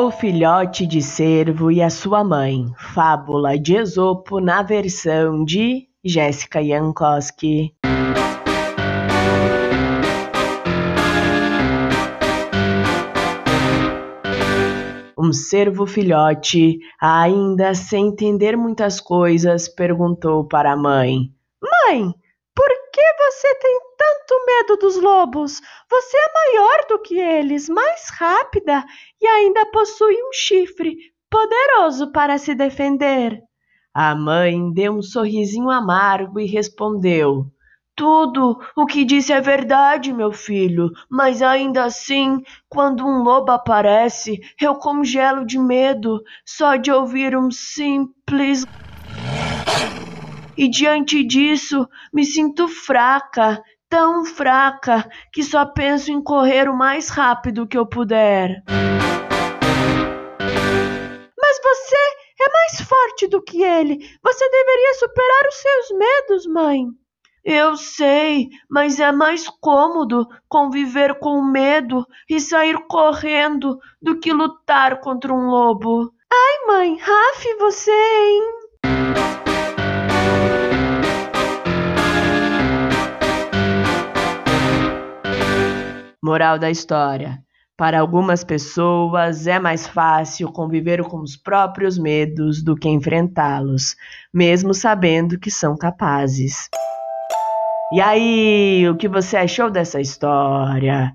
O filhote de cervo e a sua mãe. Fábula de Esopo na versão de Jéssica Jankowski. Um cervo filhote, ainda sem entender muitas coisas, perguntou para a mãe: Mãe, que você tem tanto medo dos lobos? Você é maior do que eles, mais rápida e ainda possui um chifre poderoso para se defender. A mãe deu um sorrisinho amargo e respondeu: tudo o que disse é verdade, meu filho, mas ainda assim, quando um lobo aparece, eu congelo de medo só de ouvir um simples. E diante disso, me sinto fraca, tão fraca, que só penso em correr o mais rápido que eu puder. Mas você é mais forte do que ele. Você deveria superar os seus medos, mãe. Eu sei, mas é mais cômodo conviver com medo e sair correndo do que lutar contra um lobo. Ai, mãe, Raf, você, hein? Moral da história. Para algumas pessoas é mais fácil conviver com os próprios medos do que enfrentá-los, mesmo sabendo que são capazes. E aí, o que você achou dessa história?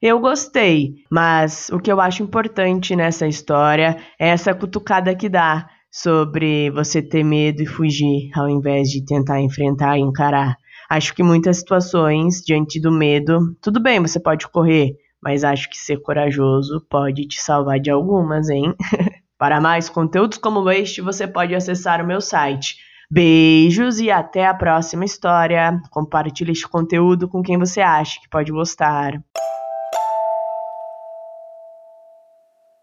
Eu gostei, mas o que eu acho importante nessa história é essa cutucada que dá sobre você ter medo e fugir ao invés de tentar enfrentar e encarar. Acho que muitas situações diante do medo, tudo bem, você pode correr, mas acho que ser corajoso pode te salvar de algumas, hein? Para mais conteúdos como este, você pode acessar o meu site Beijos e até a próxima história. Compartilhe este conteúdo com quem você acha que pode gostar.